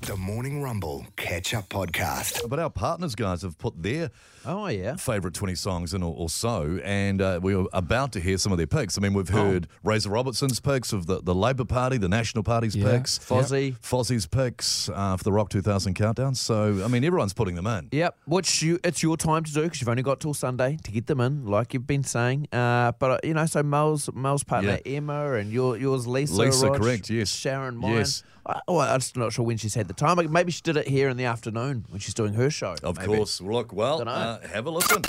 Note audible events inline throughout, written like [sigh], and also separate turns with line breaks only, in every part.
The Morning Rumble Catch Up Podcast.
But our partners, guys, have put their
Oh yeah.
favourite 20 songs in or, or so, and uh, we are about to hear some of their picks. I mean, we've
Oh.
heard Razor Robertson's picks of the, the Labour Party, the National Party's
Yeah.
picks,
Fozzie.
Fozzie's picks uh, for the Rock 2000 countdown. So, I mean, everyone's putting them in.
Yep, which you, it's your time to do because you've only got till Sunday to get them in, like you've been saying. Uh, but uh, you know, so Mel's Mel's partner Emma and your yours Lisa.
Lisa,
Rog,
correct, yes.
Sharon, mine.
Yes.
I, oh, I'm just not sure when she's had the time. Maybe she did it here in the afternoon when she's doing her show.
Of
maybe.
course. Look, well, uh, have a listen.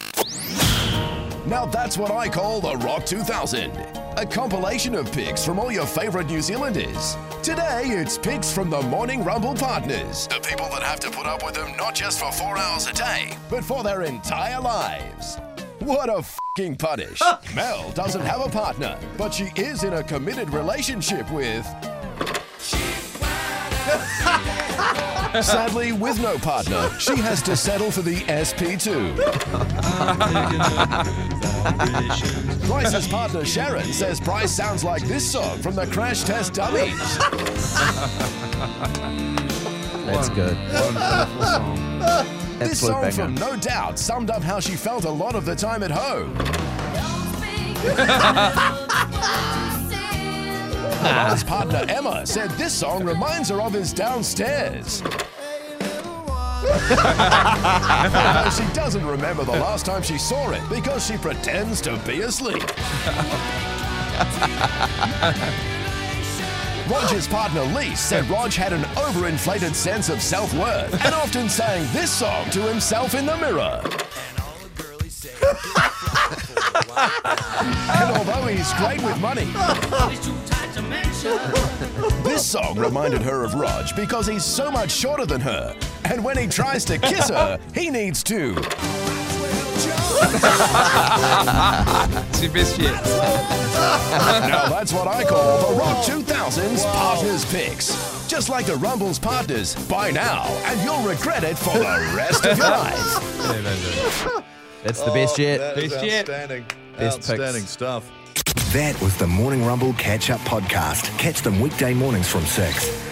Now that's what I call the Rock 2000. A compilation of picks from all your favourite New Zealanders. Today it's picks from the Morning Rumble partners. The people that have to put up with them not just for four hours a day, but for their entire lives. What a fucking punish. [laughs] Mel doesn't have a partner, but she is in a committed relationship with. Sadly, with no partner, she has to settle for the SP2. Bryce's partner Sharon says Bryce sounds like this song from the Crash Test Dummies.
That's good.
This song
banger.
from No Doubt summed up how she felt a lot of the time at home. [laughs] Ron's [laughs] partner Emma said this song reminds her of his downstairs. Although she doesn't remember the last time she saw it because she pretends to be asleep. Roger's partner Lee said Rog had an overinflated sense of self worth and often sang this song to himself in the mirror. [laughs] and although he's great with money, [laughs] this song reminded her of Rog because he's so much shorter than her. And when he tries to kiss her, he needs to.
It's your best yet.
Now that's what I call the Rock 2000's Partners Picks. Just like the Rumble's partners, buy now, and you'll regret it for the rest of your [laughs] life.
That's the best yet.
Oh, that is
Best yet.
outstanding.
Best picks.
outstanding stuff.
That was the Morning Rumble Catch Up Podcast. Catch them weekday mornings from 6.